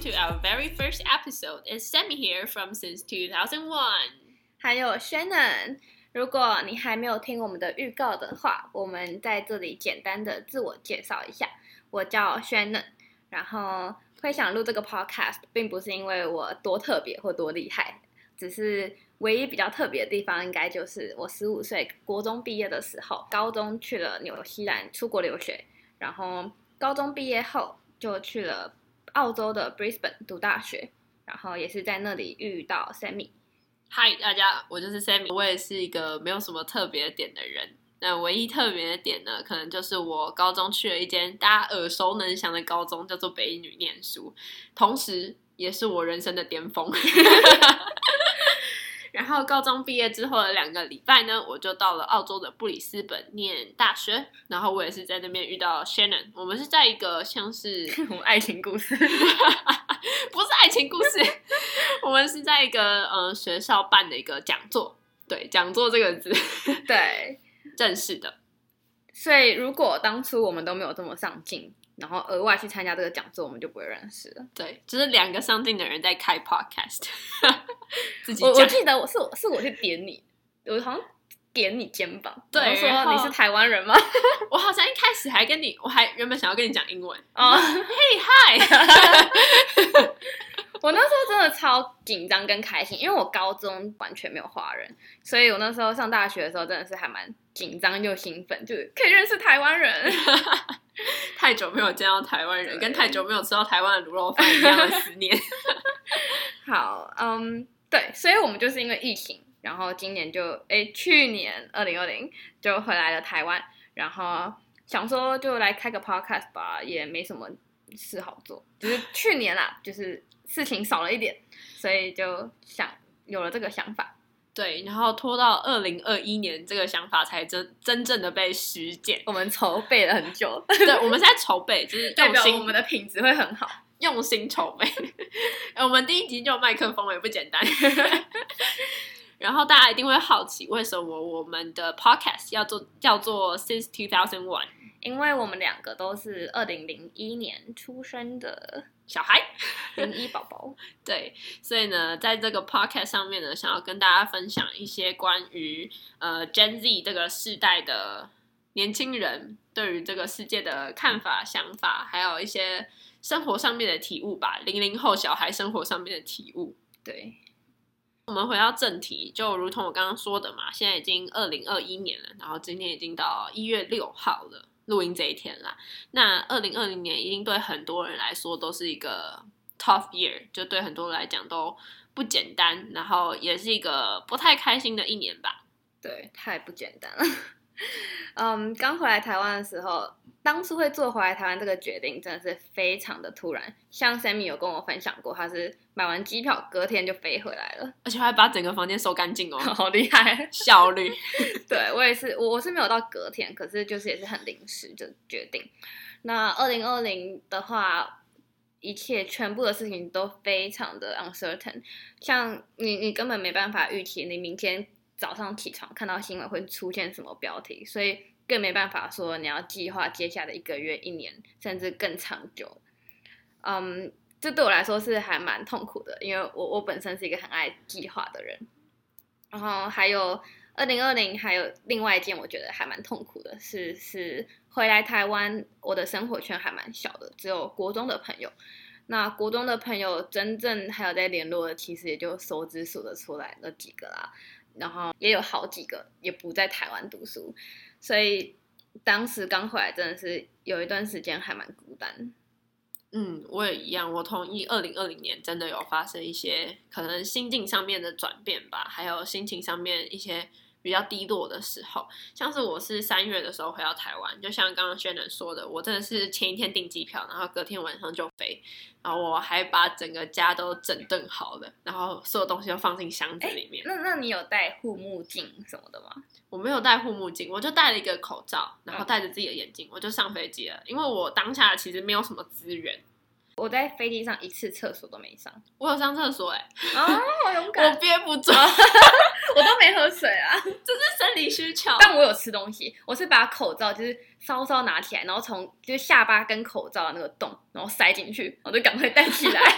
to our very first episode. It's Sammy here from since 2001. 还有 Shannon，如果你还没有听我们的预告的话，我们在这里简单的自我介绍一下。我叫 Shannon，然后会想录这个 podcast，并不是因为我多特别或多厉害，只是唯一比较特别的地方，应该就是我十五岁国中毕业的时候，高中去了纽西兰出国留学，然后高中毕业后就去了。澳洲的 Brisbane 读大学，然后也是在那里遇到 Sammy。嗨，大家，我就是 Sammy。我也是一个没有什么特别点的人。那唯一特别的点呢，可能就是我高中去了一间大家耳熟能详的高中，叫做北一女念书，同时也是我人生的巅峰。然后高中毕业之后的两个礼拜呢，我就到了澳洲的布里斯本念大学。然后我也是在那边遇到 Shannon，我们是在一个像是 爱情故事，不是爱情故事，我们是在一个呃学校办的一个讲座。对，讲座这个字，对，正式的。所以如果当初我们都没有这么上进。然后额外去参加这个讲座，我们就不会认识了。对，就是两个上进的人在开 podcast。自己讲，我我记得我是我是我去点你，我好像点你肩膀，对，说你是台湾人吗？我好像一开始还跟你，我还原本想要跟你讲英文啊，嘿嗨。我那时候真的超紧张跟开心，因为我高中完全没有华人，所以我那时候上大学的时候真的是还蛮紧张又兴奋，就是可以认识台湾人。太久没有见到台湾人，跟太久没有吃到台湾的卤肉饭一样的思念。好，嗯，对，所以我们就是因为疫情，然后今年就，哎，去年二零二零就回来了台湾，然后想说就来开个 podcast 吧，也没什么事好做，就是去年啦，就是。事情少了一点，所以就想有了这个想法。对，然后拖到二零二一年，这个想法才真真正的被实践。我们筹备了很久，对，我们现在筹备，就是 代表我们的品质会很好，用心筹备。我们第一集就有麦克风也不简单。然后大家一定会好奇，为什么我们的 podcast 要做叫做 Since Two Thousand One？因为我们两个都是二零零一年出生的小孩，零一宝宝。对，所以呢，在这个 podcast 上面呢，想要跟大家分享一些关于呃 Gen Z 这个世代的年轻人对于这个世界的看法、想法，还有一些生活上面的体悟吧。零零后小孩生活上面的体悟。对，我们回到正题，就如同我刚刚说的嘛，现在已经二零二一年了，然后今天已经到一月六号了。录音这一天啦，那二零二零年一定对很多人来说都是一个 tough year，就对很多人来讲都不简单，然后也是一个不太开心的一年吧。对，太不简单了。嗯，刚回来台湾的时候，当初会做回来台湾这个决定，真的是非常的突然。像 Sammy 有跟我分享过，他是买完机票，隔天就飞回来了，而且还把整个房间收干净哦，好厉害，效率。对，我也是，我我是没有到隔天，可是就是也是很临时就决定。那二零二零的话，一切全部的事情都非常的 uncertain，像你你根本没办法预期你明天。早上起床看到新闻会出现什么标题，所以更没办法说你要计划接下来的一个月、一年，甚至更长久。嗯，这对我来说是还蛮痛苦的，因为我我本身是一个很爱计划的人。然后还有二零二零，还有另外一件我觉得还蛮痛苦的是，是回来台湾，我的生活圈还蛮小的，只有国中的朋友。那国中的朋友真正还有在联络的，其实也就手指数得出来那几个啦。然后也有好几个也不在台湾读书，所以当时刚回来真的是有一段时间还蛮孤单。嗯，我也一样，我同意。二零二零年真的有发生一些可能心境上面的转变吧，还有心情上面一些。比较低落的时候，像是我是三月的时候回到台湾，就像刚刚 Shannon 说的，我真的是前一天订机票，然后隔天晚上就飞，然后我还把整个家都整顿好了，然后所有东西都放进箱子里面。那那你有戴护目镜什么的吗？我没有戴护目镜，我就戴了一个口罩，然后戴着自己的眼镜，我就上飞机了。因为我当下其实没有什么资源，我在飞机上一次厕所都没上。我有上厕所哎、欸，啊，好勇敢！我憋不住，我都没喝水啊，这是生理需求。但我有吃东西，我是把口罩就是稍稍拿起来，然后从就是下巴跟口罩的那个洞，然后塞进去，我就赶快戴起来。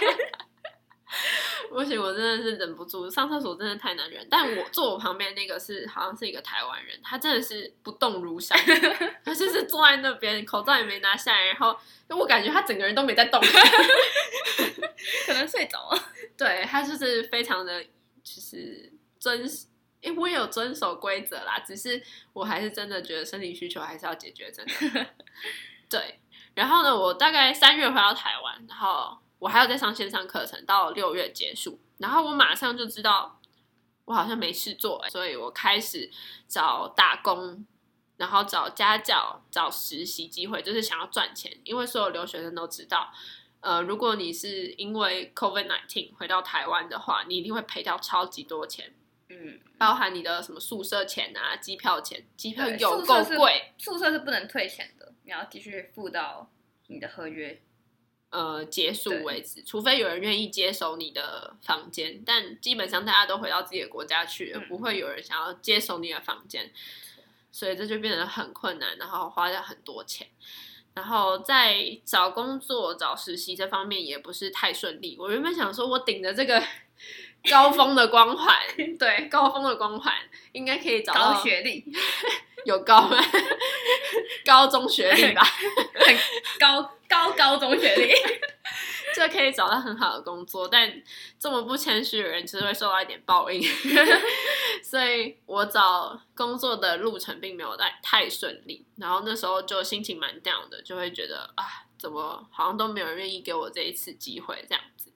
不行，我真的是忍不住上厕所，真的太难忍。但我坐我旁边那个是好像是一个台湾人，他真的是不动如山，他就是坐在那边，口罩也没拿下来，然后我感觉他整个人都没在动，可能睡着了。对，他就是非常的，就是遵，因为我也有遵守规则啦，只是我还是真的觉得生理需求还是要解决，真的。对，然后呢，我大概三月回到台湾，然后。我还要再上线上课程，到六月结束，然后我马上就知道我好像没事做，欸，所以我开始找打工，然后找家教，找实习机会，就是想要赚钱。因为所有留学生都知道，呃，如果你是因为 COVID-19 回到台湾的话，你一定会赔掉超级多钱，嗯，包含你的什么宿舍钱啊、机票钱，机票有够贵，宿舍是不能退钱的，你要继续付到你的合约。呃，结束为止，除非有人愿意接手你的房间，但基本上大家都回到自己的国家去了，嗯、不会有人想要接手你的房间，所以这就变得很困难，然后花掉很多钱，然后在找工作、找实习这方面也不是太顺利。我原本想说，我顶着这个高峰的光环，对，高峰的光环应该可以找到高学历，有高吗？高中学历吧，很高。高高中学历就可以找到很好的工作，但这么不谦虚的人，其实会受到一点报应。所以我找工作的路程并没有太太顺利，然后那时候就心情蛮 down 的，就会觉得啊，怎么好像都没有人愿意给我这一次机会这样子。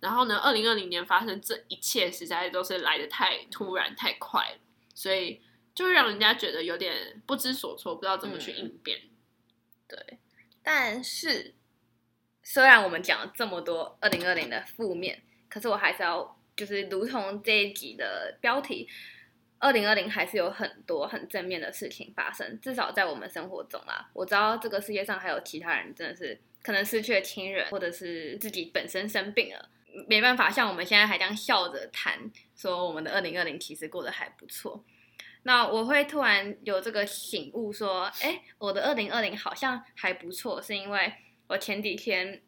然后呢，二零二零年发生这一切，实在都是来的太突然太快了，所以就会让人家觉得有点不知所措，不知道怎么去应变。嗯、对。但是，虽然我们讲了这么多二零二零的负面，可是我还是要，就是如同这一集的标题，二零二零还是有很多很正面的事情发生。至少在我们生活中啊，我知道这个世界上还有其他人真的是可能失去了亲人，或者是自己本身生病了，没办法像我们现在还这样笑着谈，说我们的二零二零其实过得还不错。那我会突然有这个醒悟，说，哎，我的二零二零好像还不错，是因为我前几天、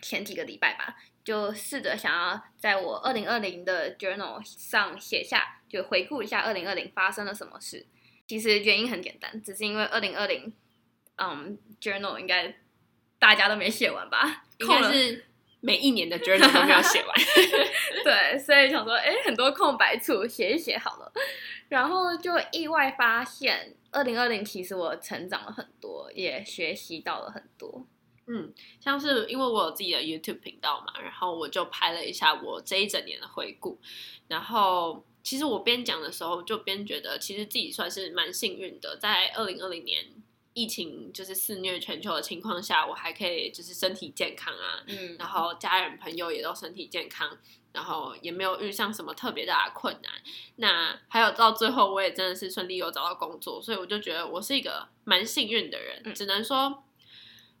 前几个礼拜吧，就试着想要在我二零二零的 journal 上写下，就回顾一下二零二零发生了什么事。其实原因很简单，只是因为二零二零，嗯，journal 应该大家都没写完吧？应该是每一年的 journal 都没有写完。对，所以想说，哎，很多空白处写一写好了。然后就意外发现，二零二零其实我成长了很多，也学习到了很多。嗯，像是因为我有自己的 YouTube 频道嘛，然后我就拍了一下我这一整年的回顾。然后其实我边讲的时候，就边觉得其实自己算是蛮幸运的，在二零二零年疫情就是肆虐全球的情况下，我还可以就是身体健康啊，嗯，然后家人朋友也都身体健康。然后也没有遇上什么特别大的困难，那还有到最后我也真的是顺利有找到工作，所以我就觉得我是一个蛮幸运的人。嗯、只能说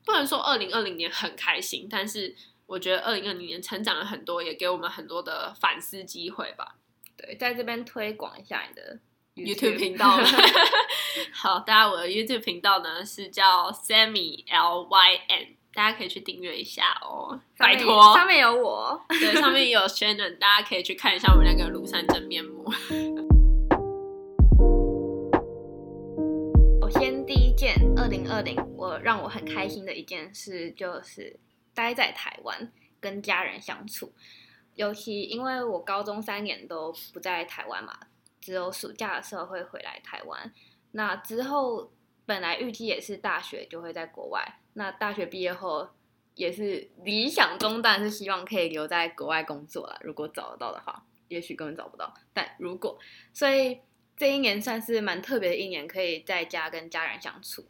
不能说二零二零年很开心，但是我觉得二零二零年成长了很多，也给我们很多的反思机会吧。对，在这边推广一下你的 YouTube, 频道。好，大家我的 YouTube 频道呢是叫 Sammy L Y N。大家可以去订阅一下哦，拜托。上面有我，对，上面有 Shannon，大家可以去看一下我们两个庐山真面目。首先，第一件，二零二零，我让我很开心的一件事就是待在台湾跟家人相处。尤其因为我高中三年都不在台湾嘛，只有暑假的时候会回来台湾。那之后本来预计也是大学就会在国外。那大学毕业后也是理想中，但是希望可以留在国外工作了。如果找得到的话，也许根本找不到。但如果，所以这一年算是蛮特别的一年，可以在家跟家人相处。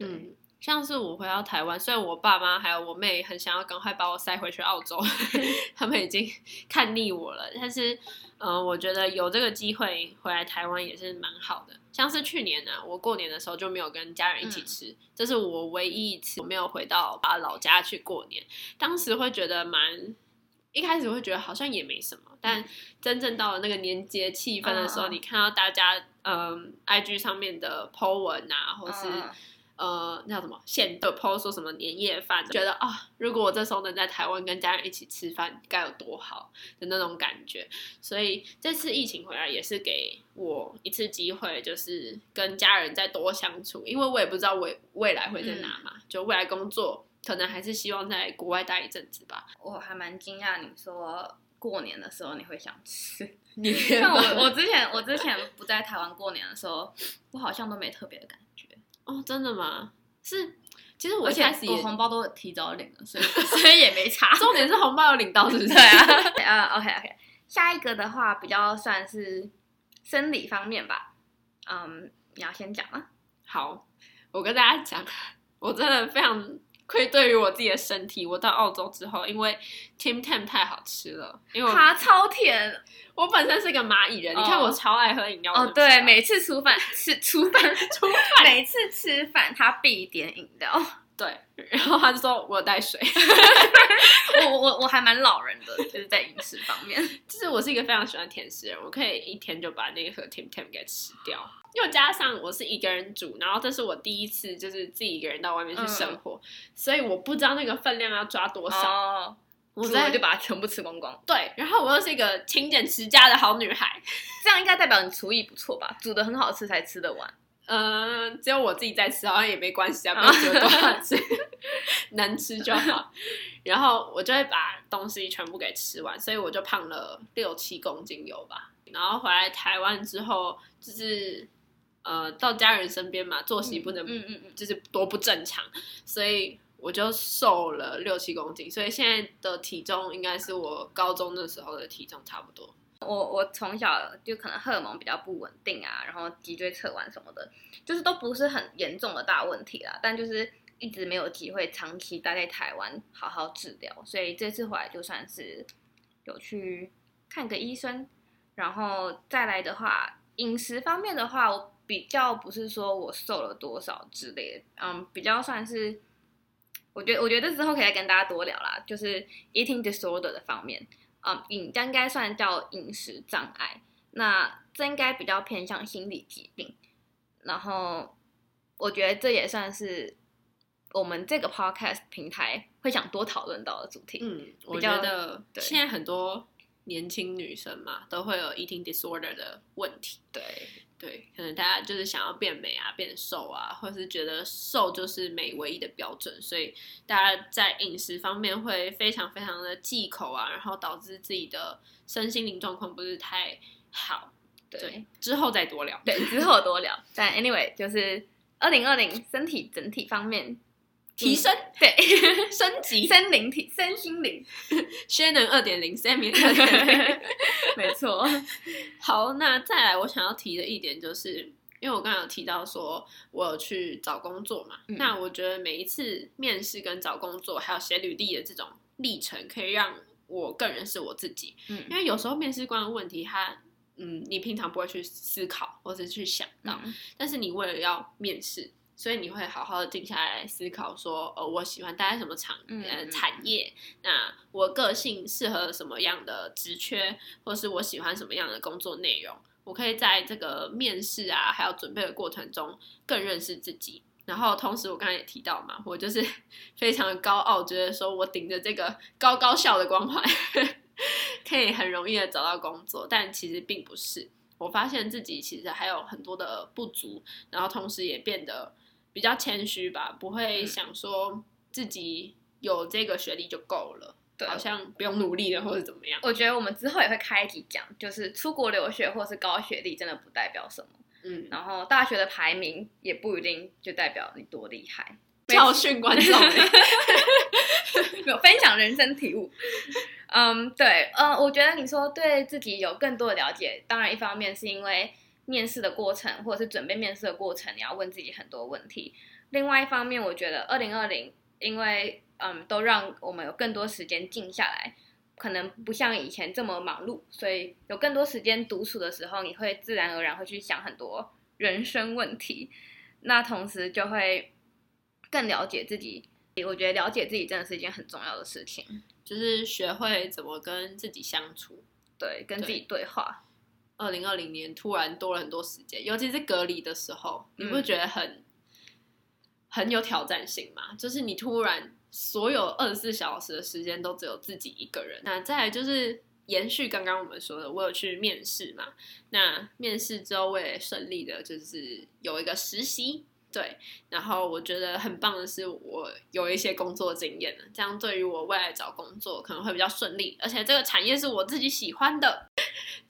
嗯，像是我回到台湾，虽然我爸妈还有我妹很想要赶快把我塞回去澳洲，他们已经看腻我了，但是，嗯、呃，我觉得有这个机会回来台湾也是蛮好的。像是去年呢、啊，我过年的时候就没有跟家人一起吃，嗯、这是我唯一一次我没有回到爸老家去过年。当时会觉得蛮，一开始会觉得好像也没什么，但真正到了那个年节气氛的时候，嗯、你看到大家嗯、呃、IG 上面的 po 文啊，或是。嗯呃，那叫什么？现的 po 说什么年夜饭，觉得啊、哦，如果我这时候能在台湾跟家人一起吃饭，该有多好的那种感觉。所以这次疫情回来也是给我一次机会，就是跟家人再多相处。因为我也不知道未未来会在哪嘛，嗯、就未来工作可能还是希望在国外待一阵子吧。我还蛮惊讶，你说过年的时候你会想吃 年夜饭。我我之前我之前不在台湾过年的时候，我好像都没特别的感觉。哦，真的吗？是，其实我一开始我红包都提早领了，所以 所以也没差。重点是红包有领到，是不是？对啊。呃、uh,，OK OK，下一个的话比较算是生理方面吧。嗯、um,，你要先讲吗？好，我跟大家讲，我真的非常。愧对于我自己的身体，我到澳洲之后，因为 Tim Tam 太好吃了，因为它超甜。我本身是个蚂蚁人，oh. 你看我超爱喝饮料。哦，对，每次吃饭吃 吃饭吃饭，每次吃饭他必点饮料。对，然后他就说我有带水。我我我还蛮老人的，就是在饮食方面，就是我是一个非常喜欢甜食的人，我可以一天就把那个盒 Tim Tam 给吃掉。又加上我是一个人住，然后这是我第一次就是自己一个人到外面去生活，嗯、所以我不知道那个分量要抓多少，哦、我在就把它全部吃光光。对，然后我又是一个勤俭持家的好女孩，这样应该代表你厨艺不错吧？煮的很好吃才吃得完。嗯，只有我自己在吃，好像也没关系啊，不用煮多好吃，能吃就好。然后我就会把东西全部给吃完，所以我就胖了六七公斤有吧。然后回来台湾之后，就是。呃，到家人身边嘛，作息不能，嗯嗯嗯，就是多不正常，所以我就瘦了六七公斤，所以现在的体重应该是我高中的时候的体重差不多。我我从小就可能荷尔蒙比较不稳定啊，然后脊椎侧弯什么的，就是都不是很严重的大问题啦，但就是一直没有机会长期待在台湾好好治疗，所以这次回来就算是有去看个医生，然后再来的话，饮食方面的话，我。比较不是说我瘦了多少之类的，嗯，比较算是，我觉得我觉得之后可以再跟大家多聊啦，就是 eating disorder 的方面，嗯，饮应该算叫饮食障碍，那这应该比较偏向心理疾病，然后我觉得这也算是我们这个 podcast 平台会想多讨论到的主题。嗯，我觉得现在很多年轻女生嘛都会有 eating disorder 的问题，对。对，可能大家就是想要变美啊、变瘦啊，或是觉得瘦就是美唯一的标准，所以大家在饮食方面会非常非常的忌口啊，然后导致自己的身心灵状况不是太好。对，对，之后再多聊。对，之后多聊。但 anyway，就是二零二零身体整体方面。提升，对，升级，森林体，身心灵，宣能二点零，Sammy 二点零，没错。好，那再来，我想要提的一点就是，因为我刚刚有提到说，我有去找工作嘛，嗯、那我觉得每一次面试跟找工作，还有写履历的这种历程，可以让我更认识我自己。嗯，因为有时候面试官的问题，他，嗯，你平常不会去思考或者去想到，嗯、但是你为了要面试。所以你会好好的静下来思考，说，呃，我喜欢待在什么场呃产业？那我个性适合什么样的职缺，或是我喜欢什么样的工作内容？我可以在这个面试啊，还有准备的过程中更认识自己。然后同时，我刚才也提到嘛，我就是 非常的高傲，觉得说我顶着这个高高校的光环，可以很容易的找到工作，但其实并不是。我发现自己其实还有很多的不足，然后同时也变得。比较谦虚吧，不会想说自己有这个学历就够了，对，好像不用努力了或者怎么样。我觉得我们之后也会开一集讲，就是出国留学或是高学历真的不代表什么，嗯，然后大学的排名也不一定就代表你多厉害。教训观众，有分享人生体悟。嗯，对，呃，我觉得你说对自己有更多的了解，当然一方面是因为。面试的过程，或者是准备面试的过程，你要问自己很多问题。另外一方面，我觉得二零二零因为嗯，都让我们有更多时间静下来，可能不像以前这么忙碌，所以有更多时间独处的时候，你会自然而然会去想很多人生问题，那同时就会更了解自己。我觉得了解自己真的是一件很重要的事情，就是学会怎么跟自己相处，对，跟自己对话。二零二零年突然多了很多时间，尤其是隔离的时候，你不觉得很、嗯、很有挑战性吗？就是你突然所有二十四小时的时间都只有自己一个人。那再来就是延续刚刚我们说的，我有去面试嘛？那面试之后我也顺利的，就是有一个实习。对，然后我觉得很棒的是，我有一些工作经验了，这样对于我未来找工作可能会比较顺利，而且这个产业是我自己喜欢的，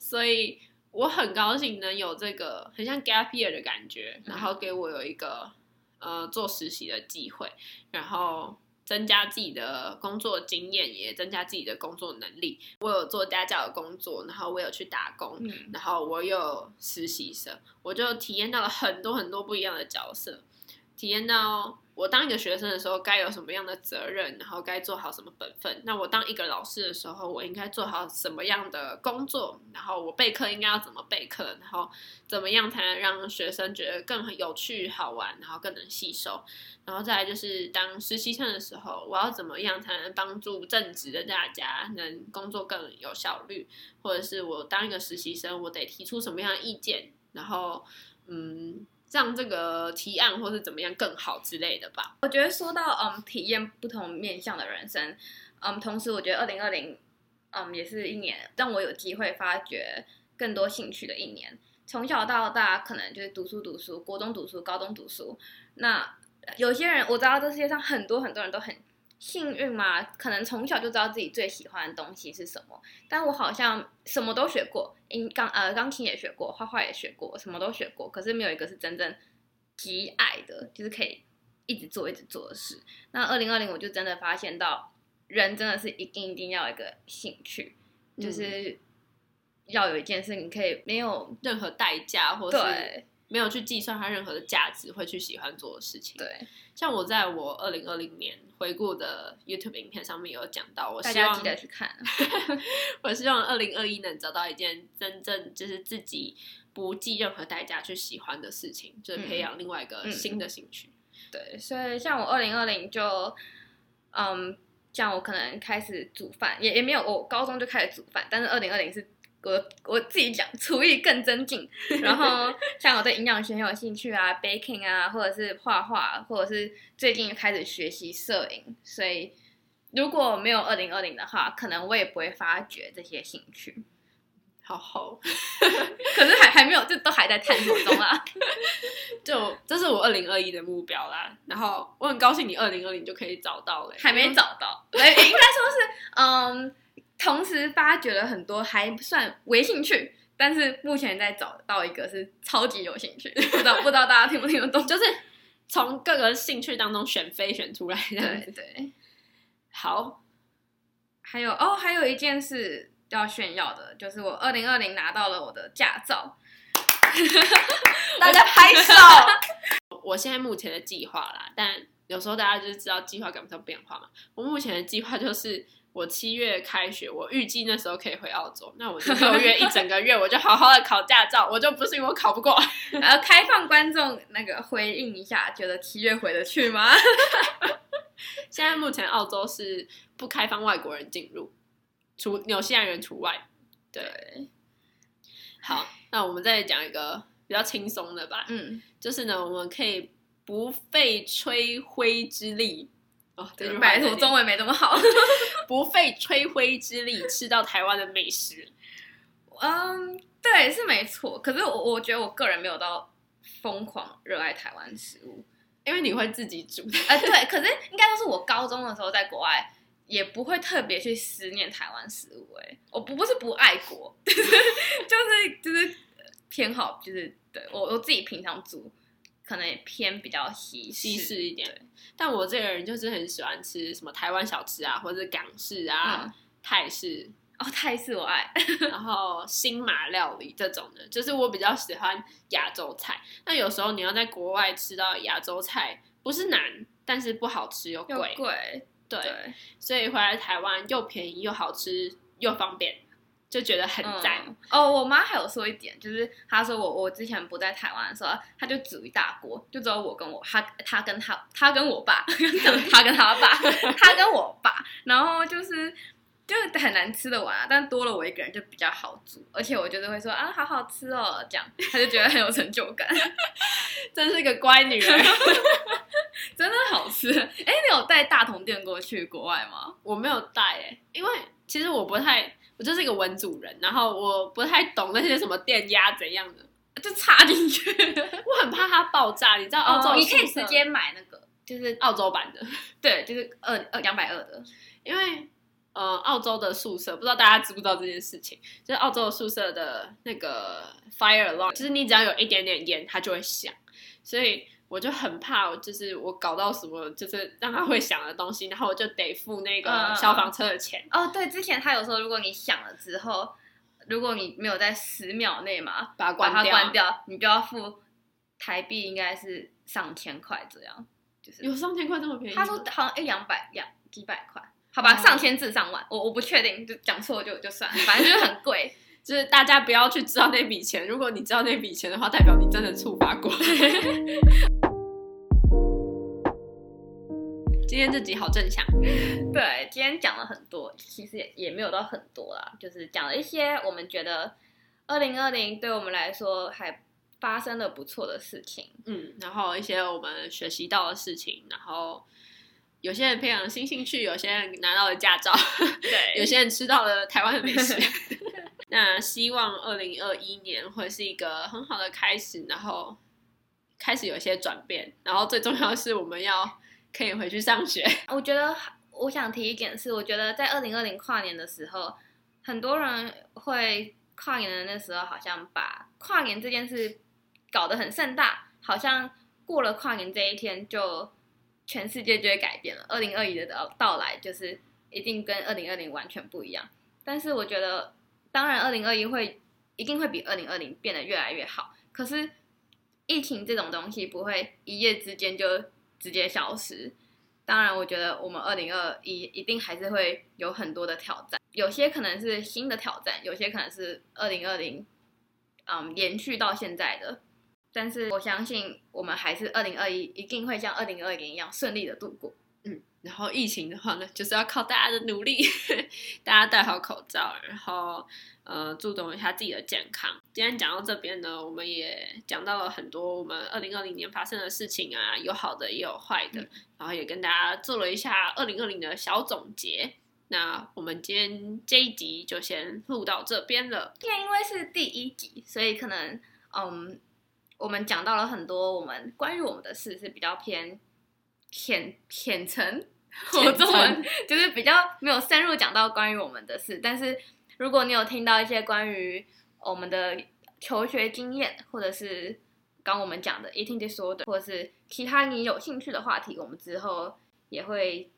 所以我很高兴能有这个很像 gap year 的感觉，然后给我有一个呃做实习的机会，然后增加自己的工作经验，也增加自己的工作能力。我有做家教的工作，然后我有去打工，嗯、然后我有实习生，我就体验到了很多很多不一样的角色，体验到我当一个学生的时候该有什么样的责任，然后该做好什么本分。那我当一个老师的时候，我应该做好什么样的工作？然后我备课应该要怎么备课？然后怎么样才能让学生觉得更有趣、好玩，然后更能吸收？然后再来就是当实习生的时候，我要怎么样才能帮助正职的大家能工作更有效率？或者是我当一个实习生，我得提出什么样的意见？然后，嗯，让这个提案或是怎么样更好之类的吧。我觉得说到嗯，体验不同面向的人生，嗯，同时我觉得二零二零，嗯，也是一年让我有机会发掘更多兴趣的一年。从小到大，可能就是读书读书，国中读书，高中读书，那。有些人我知道，这世界上很多很多人都很幸运嘛，可能从小就知道自己最喜欢的东西是什么。但我好像什么都学过，音钢呃钢琴也学过，画画也学过，什么都学过，可是没有一个是真正极爱的，就是可以一直做一直做的事。那二零二零我就真的发现到，人真的是一定一定要有一个兴趣，就是要有一件事你可以没有任何代价，或是。没有去计算它任何的价值，会去喜欢做的事情。对，像我在我二零二零年回顾的 YouTube 影片上面有讲到，我希望记得去看。我希望二零二一能找到一件真正就是自己不计任何代价去喜欢的事情，就是培养另外一个新的兴趣。嗯嗯、对，所以像我二零二零就，嗯，像我可能开始煮饭，也也没有，我高中就开始煮饭，但是二零二零是。我我自己讲，厨艺更增进。然后像我对营养学很有兴趣啊，baking 啊，或者是画画，或者是最近开始学习摄影。所以如果没有二零二零的话，可能我也不会发掘这些兴趣。好好，可是还还没有，就都还在探索中啊。就这是我二零二一的目标啦。然后我很高兴你二零二零就可以找到了，还没找到，应该说是嗯。同时发掘了很多还不算微兴趣，但是目前在找到一个是超级有兴趣，不知道不知道大家听不听得懂？就是从各个兴趣当中选飞选出来这样子。对对，好。还有哦，还有一件事要炫耀的，就是我二零二零拿到了我的驾照，大家 拍手。我现在目前的计划啦，但有时候大家就是知道计划赶不上变化嘛。我目前的计划就是。我七月开学，我预计那时候可以回澳洲。那我就六月一整个月，我就好好的考驾照。我就不是因为我考不过。然 后开放观众那个回应一下，觉得七月回得去吗？现在目前澳洲是不开放外国人进入，除纽西兰人除外。对。对好，那我们再讲一个比较轻松的吧。嗯，就是呢，我们可以不费吹灰之力。哦，对，拜托，中文没这么好。不费吹灰之力吃到台湾的美食，嗯，对，是没错。可是我我觉得我个人没有到疯狂热爱台湾食物，因为你会自己煮。哎、呃，对，可是应该都是我高中的时候在国外，也不会特别去思念台湾食物。哎，我不不是不爱国，就是就是就是偏好，就是对我我自己平常煮。可能也偏比较西西式一点，但我这个人就是很喜欢吃什么台湾小吃啊，或者是港式啊、嗯、泰式哦，泰式我爱，然后新马料理这种的，就是我比较喜欢亚洲菜。那有时候你要在国外吃到亚洲菜不是难，但是不好吃又贵。贵。对，对所以回来台湾又便宜又好吃又方便，就觉得很赞。嗯、哦，我妈还有说一点，就是她说我我之前不在台湾的时候，她就煮一大锅，就只有我跟我她她跟她她跟我爸，她跟她爸，她跟我爸，然后就是。就很难吃的完啊，但多了我一个人就比较好煮，而且我就是会说啊，好好吃哦，这样他就觉得很有成就感，真是个乖女儿，真的好吃。哎，你有带大同电锅去国外吗？我没有带哎，因为其实我不太，我就是一个文主人，然后我不太懂那些什么电压怎样的，就插进去，我很怕它爆炸。你知道澳洲、哦，你可以直接买那个，就是澳洲版的，对，就是二二两百二的，因为。呃，澳洲的宿舍不知道大家知不知道这件事情，就是澳洲的宿舍的那个 fire alarm，就是你只要有一点点烟，它就会响，所以我就很怕，就是我搞到什么，就是让他会想的东西，然后我就得付那个消防车的钱。嗯、哦，对，之前他有说，如果你想了之后，如果你没有在十秒内嘛把它关掉，关掉，你就要付台币应该是上千块这样，就是有上千块这么便宜？他说好像一两百两几百块。好吧，上千至上万，我我不确定，就讲错就就算了，反正就是很贵，就是大家不要去知道那笔钱。如果你知道那笔钱的话，代表你真的触发过。天这集好正向，对，今天讲了很多，其实也也没有到很多啦，就是讲了一些我们觉得二零二零对我们来说还发生了不错的事情，嗯，然后一些我们学习到的事情，然后。有些人培养了新兴趣，有些人拿到了驾照，对，有些人吃到了台湾的美食。那希望二零二一年会是一个很好的开始，然后开始有一些转变，然后最重要的是我们要可以回去上学。我觉得我想提一点是，我觉得在二零二零跨年的时候，很多人会跨年的那时候，好像把跨年这件事搞得很盛大，好像过了跨年这一天就。全世界就会改变了。二零二一的到到来，就是一定跟二零二零完全不一样。但是我觉得，当然二零二一会一定会比二零二零变得越来越好。可是疫情这种东西不会一夜之间就直接消失。当然，我觉得我们二零二一一定还是会有很多的挑战，有些可能是新的挑战，有些可能是二零二零嗯延续到现在的。但是我相信，我们还是二零二一一定会像二零二零一样顺利的度过。嗯，然后疫情的话呢，就是要靠大家的努力，大家戴好口罩，然后呃，注重一下自己的健康。今天讲到这边呢，我们也讲到了很多我们二零二零年发生的事情啊，有好的也有坏的，嗯、然后也跟大家做了一下二零二零的小总结。那我们今天这一集就先录到这边了。今天因为是第一集，所以可能嗯。我们讲到了很多我们关于我们的事，是比较偏浅浅层，我中文就是比较没有深入讲到关于我们的事。但是如果你有听到一些关于我们的求学经验，或者是刚我们讲的 eating disorder，或者是其他你有兴趣的话题，我们之后也会。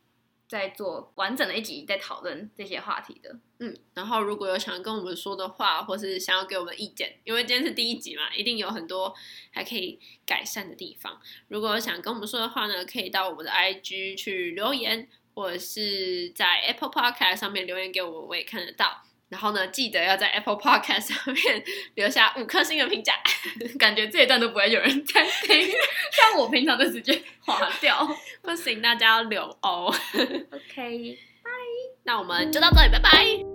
在做完整的一集，在讨论这些话题的。嗯，然后如果有想跟我们说的话，或是想要给我们意见，因为今天是第一集嘛，一定有很多还可以改善的地方。如果想跟我们说的话呢，可以到我们的 IG 去留言，或者是在 Apple Podcast 上面留言给我，我也看得到。然后呢，记得要在 Apple Podcast 上面留下五颗星的评价。感觉这一段都不会有人在听，像我平常就直接划掉。不行，大家要留哦。OK，拜。那我们就到这里，拜拜。